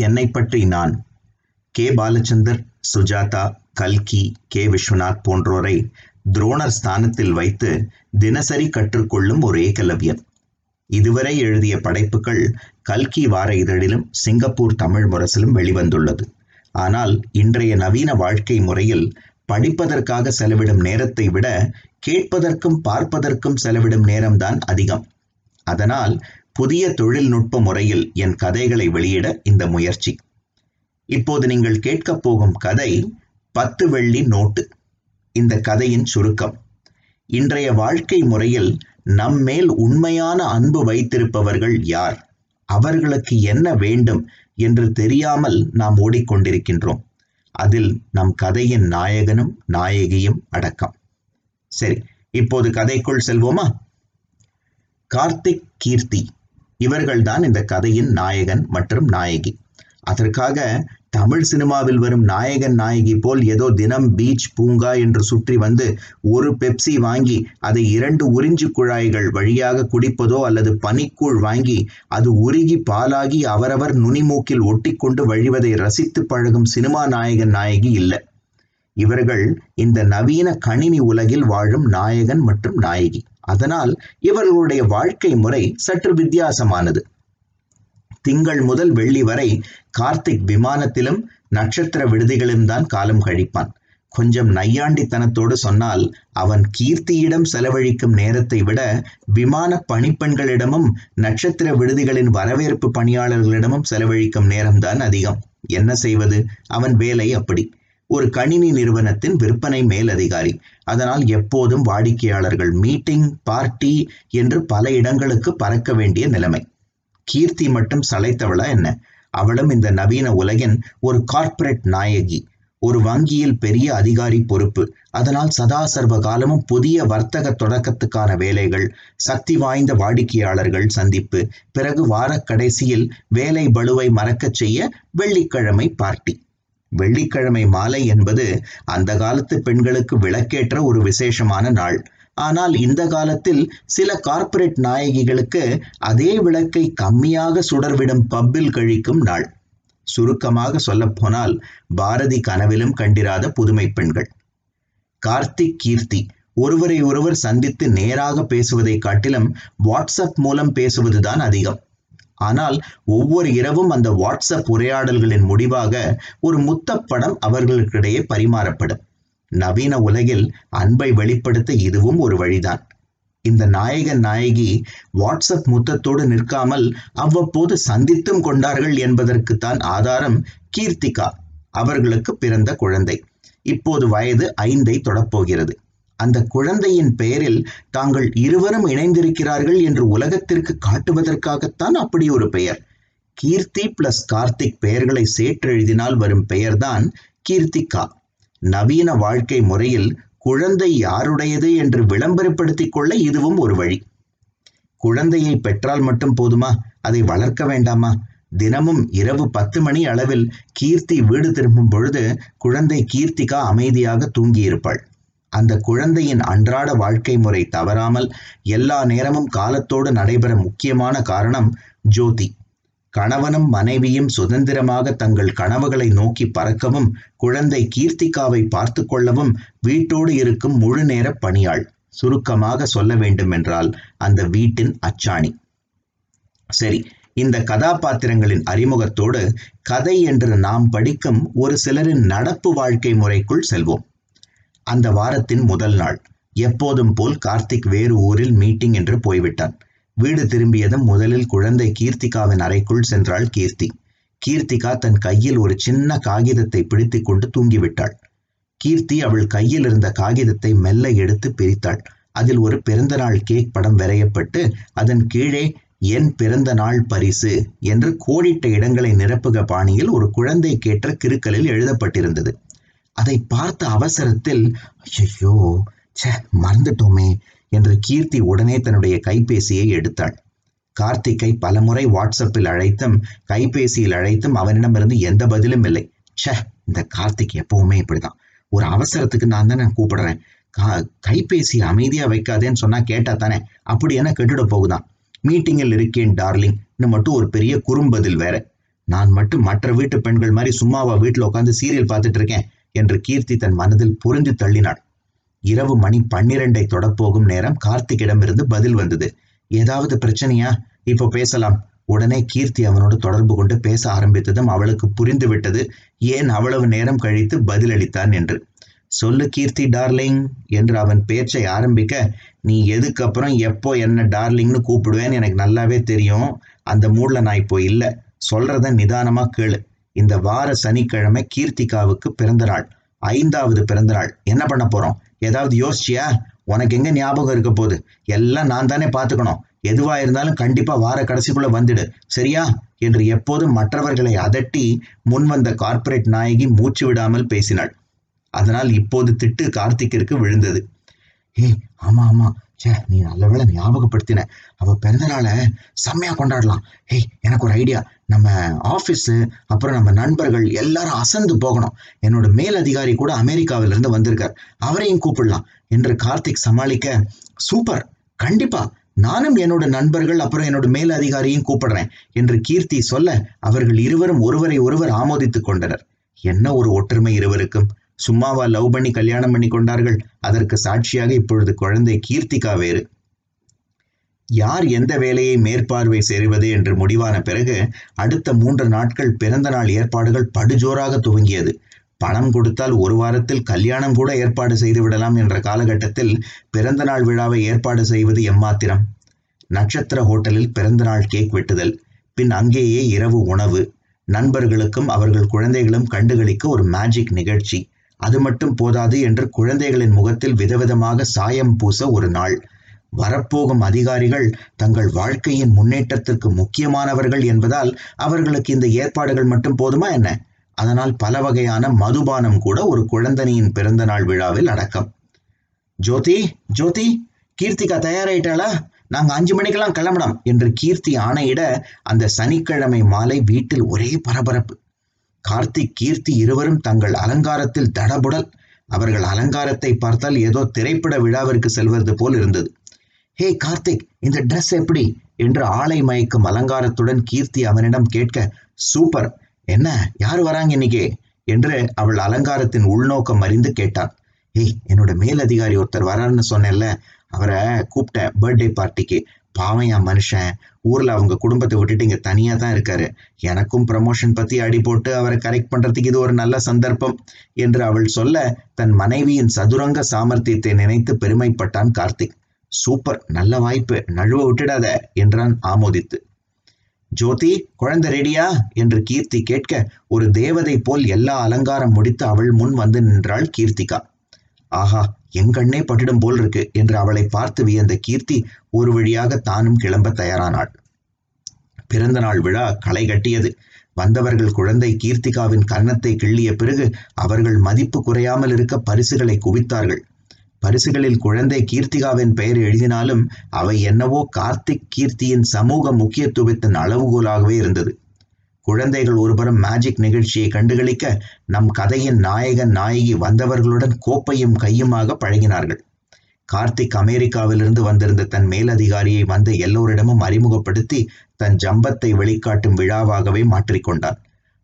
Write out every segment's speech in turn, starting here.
என்னை பற்றி நான். கே. பாலச்சந்தர் சுஜாதா கல்கி கே. விஸ்வநாத் போன்றோரை துரோணர் ஸ்தானத்தில் வைத்து தினசரி கற்றுக்கொள்ளும் ஒரு ஏகலவ்யன் இதுவரை எழுதிய படைப்புகள் கல்கி வார இதழிலும் சிங்கப்பூர் தமிழ் முரசிலும் வெளிவந்துள்ளது. ஆனால் இன்றைய நவீன வாழ்க்கை முறையில் படிப்பதற்காக செலவிடும் நேரத்தை விட கேட்பதற்கும் பார்ப்பதற்கும் செலவிடும் நேரம்தான் அதிகம். அதனால் புதிய தொழில்நுட்ப முறையில் என் கதைகளை வெளியிட இந்த முயற்சி. இப்போது நீங்கள் கேட்கப் போகும் கதை பத்து வெள்ளி நோட்டு. இந்த கதையின் சுருக்கம். இன்றைய வாழ்க்கை முறையில் நம்மேல் உண்மையான அன்பு வைத்திருப்பவர்கள் யார்? அவர்களுக்கு என்ன வேண்டும் என்று தெரியாமல் நாம் ஓடிக்கொண்டிருக்கின்றோம். அதில் நம் கதையின் நாயகனும் நாயகியும் அடக்கம். சரி இப்போது கதைக்குள் செல்வோமா? கார்த்திக் கீர்த்தி. இவர்கள்தான் இந்த கதையின் நாயகன் மற்றும் நாயகி. அதற்காக தமிழ் சினிமாவில் வரும் நாயகன் நாயகி போல் ஏதோ தினம் பீச் பூங்கா என்று சுற்றி வந்து ஒரு பெப்சி வாங்கி அதை இரண்டு உறிஞ்சு குழாய்கள் வழியாக குடிப்பதோ அல்லது பனிக்கூழ் வாங்கி அது உருகி பாலாகி அவரவர் நுனிமூக்கில் ஒட்டிக்கொண்டு வழிவதை ரசித்து பழகும் சினிமா நாயகன் நாயகி இல்லை. இவர்கள் இந்த நவீன கணினி உலகில் வாழும் நாயகன் மற்றும் நாயகி. அதனால் இவர்களுடைய வாழ்க்கை முறை சற்று வித்தியாசமானது. திங்கள் முதல் வெள்ளி வரை கார்த்திக் விமானத்திலும் நட்சத்திர விடுதிகளிலும் தான் காலம் கழிப்பான். கொஞ்சம் நையாண்டித்தனத்தோடு சொன்னால் அவன் கீர்த்தியிடம் செலவழிக்கும் நேரத்தை விட விமான பணிப்பெண்களிடமும் நட்சத்திர விடுதிகளின் வரவேற்பு பணியாளர்களிடமும் செலவழிக்கும் நேரம்தான் அதிகம். என்ன செய்வது? அவன் வேலை அப்படி. ஒரு கணினி நிறுவனத்தின் விற்பனை மேலதிகாரி. அதனால் எப்போதும் வாடிக்கையாளர்கள் மீட்டிங் பார்ட்டி என்று பல இடங்களுக்கு பறக்க வேண்டிய நிலைமை. கீர்த்தி மட்டும் சளைத்தவளா என்ன? அவளும் இந்த நவீன உலகின் ஒரு கார்ப்பரேட் நாயகி. ஒரு வங்கியில் பெரிய அதிகாரி பொறுப்பு. அதனால் சதா சர்வ காலமும் புதிய வர்த்தக தொடக்கத்துக்கான வேலைகள் சக்தி வாய்ந்த வாடிக்கையாளர்கள் சந்திப்பு பிறகு வார கடைசியில் வேலை பளுவை மறக்கச் செய்ய வெள்ளிக்கிழமை பார்ட்டி. வெள்ளிக்கிழமை மாலை என்பது அந்த காலத்து பெண்களுக்கு விளக்கேற்ற ஒரு விசேஷமான நாள். ஆனால் இந்த காலத்தில் சில கார்ப்பரேட் நாயகிகளுக்கு அதே விளக்கை கம்மியாக சுடர்விடும் பப்பில் கழிக்கும் நாள். சுருக்கமாக சொல்லப்போனால் பாரதி கனவிலும் கண்டிராத புதுமை பெண்கள். கார்த்திக் கீர்த்தி ஒருவரை ஒருவர் சந்தித்து நேராக பேசுவதை காட்டிலும் வாட்ஸ்அப் மூலம் பேசுவதுதான் அதிகம். ஆனால் ஒவ்வொரு இரவும் அந்த வாட்ஸ்அப் உரையாடல்களின் முடிவாக ஒரு முத்தப்படம் அவர்களுக்கிடையே பரிமாறப்படும். நவீன உலகில் அன்பை வெளிப்படுத்த இதுவும் ஒரு வழிதான். இந்த நாயகன் நாயகி வாட்ஸ்அப் முத்தத்தோடு நிற்காமல் அவ்வப்போது சந்தித்தும் கொண்டார்கள் என்பதற்குத்தான் ஆதாரம் கீர்த்திகா அவர்களுக்கு பிறந்த குழந்தை. இப்போது வயது ஐந்தை தொடப்போகிறது. அந்த குழந்தையின் பெயரில் தாங்கள் இருவரும் இணைந்திருக்கிறார்கள் என்று உலகத்திற்கு காட்டுவதற்காகத்தான் அப்படி ஒரு பெயர். கீர்த்தி பிளஸ் கார்த்திக் பெயர்களை சேற்றெழுதினால் வரும் பெயர்தான் கீர்த்திகா. நவீன வாழ்க்கை முறையில் குழந்தை யாருடையது என்று விளம்பரப்படுத்திக் கொள்ள இதுவும் ஒரு வழி. குழந்தையை பெற்றால் மட்டும் போதுமா? அதை வளர்க்க வேண்டாமா? தினமும் இரவு பத்து மணி அளவில் கீர்த்தி வீடு திரும்பும் பொழுது குழந்தை கீர்த்திகா அமைதியாக தூங்கியிருப்பாள். அந்த குழந்தையின் அன்றாட வாழ்க்கை முறை தவறாமல் எல்லா நேரமும் காலத்தோடு நடைபெற முக்கியமான காரணம் ஜோதி. கணவனும் மனைவியும் சுதந்திரமாக தங்கள் கனவுகளை நோக்கி பறக்கவும் குழந்தை கீர்த்திகாவை பார்த்து கொள்ளவும் வீட்டோடு இருக்கும் முழு நேர பணியாள். சுருக்கமாக சொல்ல வேண்டும் என்றால் அந்த வீட்டின் அச்சாணி. சரி இந்த கதாபாத்திரங்களின் அறிமுகத்தோடு கதை என்று நாம் படிக்கும் ஒரு சிலரின் நடப்பு வாழ்க்கை முறைக்குள் செல்வோம். அந்த வாரத்தின் முதல் நாள். எப்போதும் போல் கார்த்திக் வேறு ஊரில் மீட்டிங் என்று போய்விட்டான். வீடு திரும்பியதும் முதலில் குழந்தை கீர்த்திகாவின் அறைக்குள் சென்றாள் கீர்த்தி. கீர்த்திகா தன் கையில் ஒரு சின்ன காகிதத்தை பிடித்துக் கொண்டு தூங்கிவிட்டாள். கீர்த்தி அவள் கையில் இருந்த காகிதத்தை மெல்ல எடுத்து பிரித்தாள். அதில் ஒரு பிறந்த நாள் கேக் படம் வரையப்பட்டு அதன் கீழே என் பிறந்த நாள் பரிசு என்று கோடிட்ட இடங்களை நிரப்புக பாணியில் ஒரு குழந்தை கேட்ட கிறுக்கலில் எழுதப்பட்டிருந்தது. அதை பார்த்த அவசரத்தில் ஐயோ ச்சே மறந்துட்டோமே என்று கீர்த்தி உடனே தன்னுடைய கைபேசியை எடுத்தாள். கார்த்திக்கை பலமுறை வாட்ஸ்அப்பில் அழைத்தும் கைபேசியில் அழைத்தும் அவனிடமிருந்து எந்த பதிலும் இல்லை. ச்சே இந்த கார்த்திக் எப்பவுமே இப்படிதான். ஒரு அவசரத்துக்கு நான் தானே கூப்பிடுறேன். கா கைபேசி அமைதியா வைக்காதேன்னு சொன்னா கேட்டா தானே அப்படி என்ன கெட்டுட போகுதான். மீட்டிங்கில் இருக்கேன் டார்லிங். மட்டும் ஒரு பெரிய குறும்பதில் வேற. நான் மட்டும் மற்ற வீட்டு பெண்கள் மாதிரி சும்மாவா வீட்டில் உட்காந்து சீரியல் பார்த்துட்டு இருக்கேன். என்று கீர்த்தி தன் மனதில் புரிந்து தள்ளினாள். இரவு மணி பன்னிரண்டை தொடப்போகும் நேரம் கார்த்திக்கிடமிருந்து பதில் வந்தது. ஏதாவது பிரச்சனையா? இப்போ பேசலாம். உடனே கீர்த்தி அவனோடு தொடர்பு கொண்டு பேச ஆரம்பித்ததும் அவளுக்கு புரிந்து விட்டது. ஏன் அவ்வளவு நேரம் கழித்து பதிலளித்தான் என்று. சொல்லு கீர்த்தி டார்லிங் என்று அவன் பேச்சை ஆரம்பிக்க நீ எதுக்கப்புறம் எப்போ என்ன டார்லிங்னு கூப்பிடுவேன்னு எனக்கு நல்லாவே தெரியும். அந்த மூடில் நான் இப்போ இல்லை. சொல்றத நிதானமாக கேளு. இந்த வார சனிக்கிழமை கீர்த்திகாவுக்கு பிறந்தநாள் ஐந்தாவது பிறந்தநாள். என்ன பண்ண போறோம்? ஏதாவது யோசிச்சியா? உனக்கு எங்க ஞாபகம் இருக்க போகுது? எல்லாம் நான் தானே பார்த்துக்கணும். எதுவா இருந்தாலும் கண்டிப்பா வார கடைசிக்குள்ள வந்துடு. சரியா? என்று எப்போதும் மற்றவர்களை அதட்டி முன்வந்த கார்ப்பரேட் நாயகி மூச்சு விடாமல் பேசினாள். அதனால் இப்போது திட்டு கார்த்திக்கிற்கு விழுந்தது. ஏ ஆமா ஆமா. சே நீ நல்ல வேளை ஞாபகப்படுத்தின. அவ பிறந்த நாளை செம்மையா கொண்டாடலாம். ஏய் எனக்கு ஒரு ஐடியா. நம்ம ஆஃபீஸு அப்புறம் நம்ம நண்பர்கள் எல்லாரும் அசந்து போகணும். என்னோட மேல் அதிகாரி கூட அமெரிக்காவிலிருந்து வந்திருக்கார். அவரையும் கூப்பிடலாம் என்று கார்த்திக் சமாளிக்க சூப்பர். கண்டிப்பா. நானும் என்னோட நண்பர்கள் அப்புறம் என்னோட மேல் அதிகாரியும் கூப்பிடுறேன் என்று கீர்த்தி சொல்ல அவர்கள் இருவரும் ஒருவரை ஒருவர் ஆமோதித்துக் கொண்டனர். என்ன ஒரு ஒற்றுமை இருவருக்கும். சும்மாவா லவ் பண்ணி கல்யாணம் பண்ணி கொண்டார்கள். அதற்கு சாட்சியாக இப்பொழுது குழந்தை கீர்த்திகா வேறு. யார் எந்த வேலையை மேற்பார்வை செய்வது என்று முடிவான பிறகு அடுத்த மூன்று நாட்கள் பிறந்த நாள் ஏற்பாடுகள் படுஜோராக துவங்கியது. பணம் கொடுத்தால் ஒரு வாரத்தில் கல்யாணம் கூட ஏற்பாடு செய்து விடலாம் என்ற காலகட்டத்தில் பிறந்த நாள் விழாவை ஏற்பாடு செய்வது எம்மாத்திரம். நட்சத்திர ஹோட்டலில் பிறந்த நாள் கேக் வெட்டுதல். பின் அங்கேயே இரவு உணவு. நண்பர்களுக்கும் அவர்கள் குழந்தைகளும் கண்டுகளிக்க ஒரு மேஜிக் நிகழ்ச்சி. அது மட்டும் போதாது என்று குழந்தைகளின் முகத்தில் விதவிதமாக சாயம் பூச ஒரு நாள். வரப்போகும் அதிகாரிகள் தங்கள் வாழ்க்கையின் முன்னேற்றத்திற்கு முக்கியமானவர்கள் என்பதால் அவர்களுக்கு இந்த ஏற்பாடுகள் மட்டும் போதுமா என்ன? அதனால் பல வகையான மதுபானம் கூட ஒரு குழந்தனியின் பிறந்த நாள் விழாவில் அடக்கம். ஜோதி ஜோதி கீர்த்திகா தயாராயிட்டாளா? நாங்க அஞ்சு மணிக்கெல்லாம் கிளம்பணும் என்று கீர்த்தி ஆணையிட அந்த சனிக்கிழமை மாலை வீட்டில் ஒரே பரபரப்பு. கார்த்திக் கீர்த்தி இருவரும் தங்கள் அலங்காரத்தில் தடபுடல். அவர்கள் அலங்காரத்தை பார்த்தால் ஏதோ திரைப்பட விழாவிற்கு செல்வது போல் இருந்தது. ஹே கார்த்திக் இந்த ட்ரெஸ் எப்படி? என்று ஆளை மயக்கும் அலங்காரத்துடன் கீர்த்தி அவனிடம் கேட்க சூப்பர். என்ன யார் வராங்க இன்னைக்கு? என்று அவள் அலங்காரத்தின் உள்நோக்கம் அறிந்து கேட்டான் ஏய் என்னோட மேலதிகாரி ஒருத்தர் வராருன்னு சொன்னேன்ல அவரை கூப்பிட்டேன் பர்த்டே பார்ட்டிக்கு பாவையா மனுஷன். ஊர்ல அவங்க குடும்பத்தை விட்டுட்டு இங்க தனியா தான் இருக்காரு. எனக்கும் ப்ரமோஷன் பத்தி அடி போட்டு அவரை கரெக்ட் பண்றதுக்கு இது ஒரு நல்ல சந்தர்ப்பம் என்று அவள் சொல்ல தன் மனைவியின் சதுரங்க சாமர்த்தியத்தை நினைத்து பெருமைப்பட்டான் கார்த்திக். சூப்பர் நல்ல வாய்ப்பு. நழுவ விட்டுடாத என்றான் ஆமோதித்து. ஜோதி குழந்தை ரெடியா? என்று கீர்த்தி கேட்க ஒரு தேவதை போல் எல்லா அலங்காரம் முடித்து அவள் முன் வந்து நின்றாள் கீர்த்திகா. ஆஹா என் கண்ணே பட்டிடம் போல் இருக்கு என்று அவளை பார்த்து வியந்த கீர்த்தி ஒரு வழியாக தானும் கிளம்ப தயாரானாள். பிறந்த நாள் விழா களை கட்டியது. வந்தவர்கள் குழந்தை கீர்த்திகாவின் கன்னத்தை கிள்ளிய பிறகு அவர்கள் மதிப்பு குறையாமல் இருக்க பரிசுகளை குவித்தார்கள். பரிசுகளில் குழந்தை கீர்த்திகாவின் பெயர் எழுதினாலும் அவை என்னவோ கார்த்திக் கீர்த்தியின் சமூக முக்கியத்துவத்தின் அளவுகோலாகவே இருந்தது. குழந்தைகள் ஒருபுறம் மேஜிக் நிகழ்ச்சியை கண்டுகளிக்க நம் கதையின் நாயகன் நாயகி வந்தவர்களுடன் கோப்பையும் கையுமாக பழகினார்கள். கார்த்திக் அமெரிக்காவிலிருந்து வந்திருந்த தன் மேலதிகாரியை வந்த எல்லோரிடமும் அறிமுகப்படுத்தி தன் ஜம்பத்தை வெளிக்காட்டும் விழாவாகவே மாற்றிக்கொண்டான்.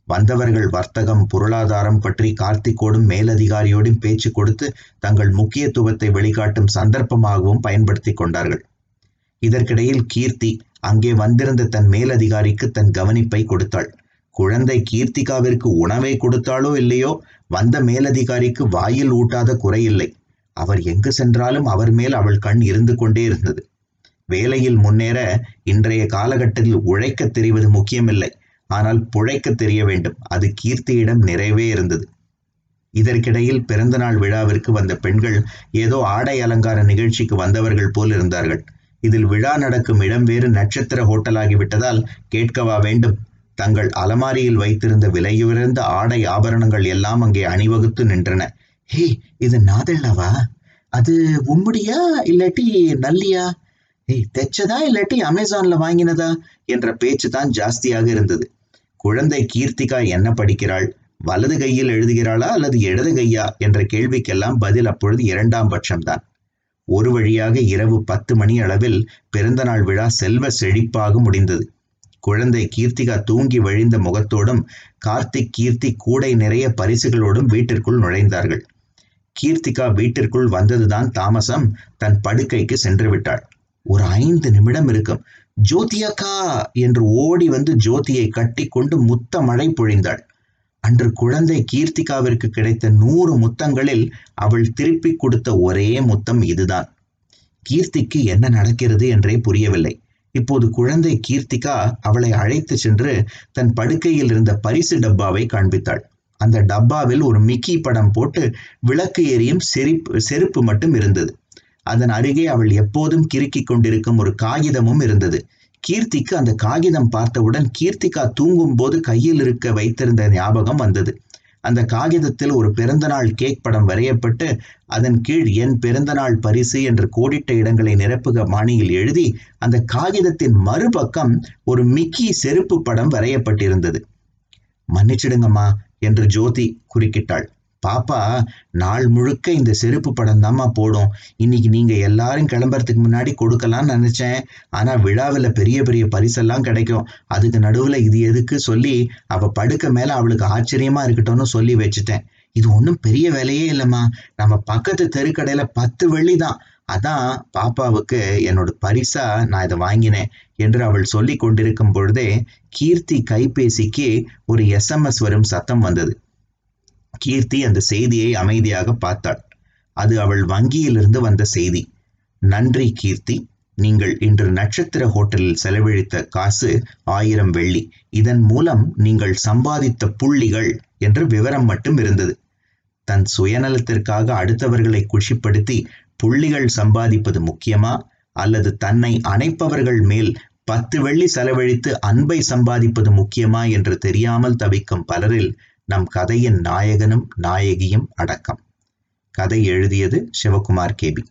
வந்தவர்கள் வர்த்தகம் பொருளாதாரம் பற்றி கார்த்திக்கோடும் மேலதிகாரியோடும் பேச்சு கொடுத்து தங்கள் முக்கியத்துவத்தை வெளிக்காட்டும் சந்தர்ப்பமாகவும் பயன்படுத்தி கொண்டார்கள். இதற்கிடையில் கீர்த்தி அங்கே வந்திருந்த தன் மேலதிகாரிக்கு தன் கவனிப்பை கொடுத்தாள். குழந்தை கீர்த்திகாவிற்கு உணவை கொடுத்தாளோ இல்லையோ வந்த மேலதிகாரிக்கு வாயில் ஊட்டாத குறையில்லை அவர் எங்கு சென்றாலும் அவர் மேல் அவள் கண் இருந்து கொண்டே இருந்தது. வேலையில் முன்னேற இன்றைய காலகட்டத்தில் உழைக்க தெரிவது முக்கியமில்லை. ஆனால் புழைக்க தெரிய வேண்டும். அது கீர்த்தியிடம் நிறைவே இருந்தது. இதற்கிடையில் பிறந்தநாள் விழாவிற்கு வந்த பெண்கள் ஏதோ ஆடை அலங்கார நிகழ்ச்சிக்கு வந்தவர்கள் போல் இருந்தார்கள். இதில் விழா நடக்கும் இடம் வேறு நட்சத்திர ஹோட்டலாகிவிட்டதால் கேட்கவா வேண்டும். தங்கள் அலமாரியில் வைத்திருந்த விலையுயர்ந்த ஆடை ஆபரணங்கள் எல்லாம் அங்கே அணிவகுத்து நின்றன. ஹே இது நாதெல்லாவா? அது உம்முடியா இல்லாட்டி நல்லியா? ஏய் தைச்சதா இல்லாட்டி அமேசான்ல வாங்கினதா? என்ற பேச்சு தான் ஜாஸ்தியாக இருந்தது. குழந்தை கீர்த்திகா என்ன படிக்கிறாள்? வலது கையில் எழுதுகிறாளா அல்லது இடது கையா? என்ற கேள்விக்கெல்லாம் பதில் அப்பொழுது இரண்டாம் பட்சம்தான். ஒரு வழியாக இரவு பத்து மணி அளவில் பிறந்தநாள் விழா செல்வ செழிப்பாக முடிந்தது. குழந்தை கீர்த்திகா தூங்கி வழிந்த முகத்தோடும் கார்த்திக் கீர்த்தி கூடை நிறைய பரிசுகளோடும் வீட்டிற்குள் நுழைந்தார்கள். கீர்த்திகா வீட்டிற்குள் வந்ததுதான் தாமசம் தன் படுக்கைக்கு சென்று விட்டாள். ஒரு ஐந்து நிமிடம் இருக்கும். ஜோதியக்கா என்று ஓடி வந்து ஜோதியை கட்டி கொண்டு முத்த மழை பொழிந்தாள். அன்று குழந்தை கீர்த்திகாவிற்கு கிடைத்த நூறு முத்தங்களில் அவள் திருப்பி கொடுத்த ஒரே முத்தம் இதுதான். கீர்த்திக்கு என்ன நடக்கிறது என்றே புரியவில்லை. இப்போது குழந்தை கீர்த்திகா அவளை அழைத்து சென்று தன் படுக்கையில் இருந்த பரிசு டப்பாவை காண்பித்தாள். அந்த டப்பாவில் ஒரு மிக்கி படம் போட்டு விளக்கு எரியும் செரிப்பு செருப்பு மட்டும் இருந்தது. அதன் அருகே அவள் எப்போதும் கிறுக்கிக் கொண்டிருக்கும் ஒரு காகிதமும் இருந்தது. கீர்த்திக்கு அந்த காகிதம் பார்த்தவுடன் கீர்த்திகா தூங்கும் போது கையில் இருக்க வைத்திருந்த ஞாபகம் வந்தது. அந்த காகிதத்தில் ஒரு பிறந்தநாள் கேக் படம் வரையப்பட்டு அதன் கீழ் என் பிறந்தநாள் பரிசு என்று கோடிட்ட இடங்களை நிரப்புக மாணியில் எழுதி அந்த காகிதத்தின் மறுபக்கம் ஒரு மிக்கி செருப்பு படம் வரையப்பட்டிருந்தது. மன்னிச்சிடுங்கம்மா என்று ஜோதி குறுக்கிட்டாள். பாப்பா நாள் முழுக்க இந்த செருப்பு படம் தாம்மா போடும். இன்னைக்கு நீங்கள் எல்லாரும் கிளம்புறதுக்கு முன்னாடி கொடுக்கலாம்னு நினச்சேன். ஆனால் விழாவில் பெரிய பெரிய பரிசெல்லாம் கிடைக்கும். அதுக்கு நடுவில் இது எதுக்கு சொல்லி அவள் படுக்க மேலே அவளுக்கு ஆச்சரியமாக இருக்கட்டும்னு சொல்லி வச்சுட்டேன். இது ஒன்றும் பெரிய வேலையே இல்லைம்மா. நம்ம பக்கத்து தெருக்கடையில் பத்து வெள்ளி தான். அதான் பாப்பாவுக்கு என்னோட பரிசா நான் இதை வாங்கினேன் என்று அவள் சொல்லி கொண்டிருக்கும் பொழுதே கீர்த்தி கைபேசிக்கு ஒரு எஸ்எம்எஸ் வரும் சத்தம் வந்தது. கீர்த்தி அந்த செய்தியை அமைதியாக பார்த்தாள். அது அவள் வங்கியிலிருந்து வந்த செய்தி. நன்றி கீர்த்தி. நீங்கள் இன்று நட்சத்திர ஹோட்டலில் செலவழித்த காசு ஆயிரம் வெள்ளி. இதன் மூலம் நீங்கள் சம்பாதித்த புள்ளிகள் என்று விவரம் மட்டும் இருந்தது. தன் சுயநலத்திற்காக அடுத்தவர்களை குஷிப்படுத்தி புள்ளிகள் சம்பாதிப்பது முக்கியமா? அல்லது தன்னை அணைப்பவர்கள் மேல் பத்து வெள்ளி செலவழித்து அன்பை சம்பாதிப்பது முக்கியமா என்று தெரியாமல் தவிக்கும் பலரில் நம் கதையின் நாயகனும் நாயகியும் அடக்கம். கதை எழுதியது சிவகுமார் கேபி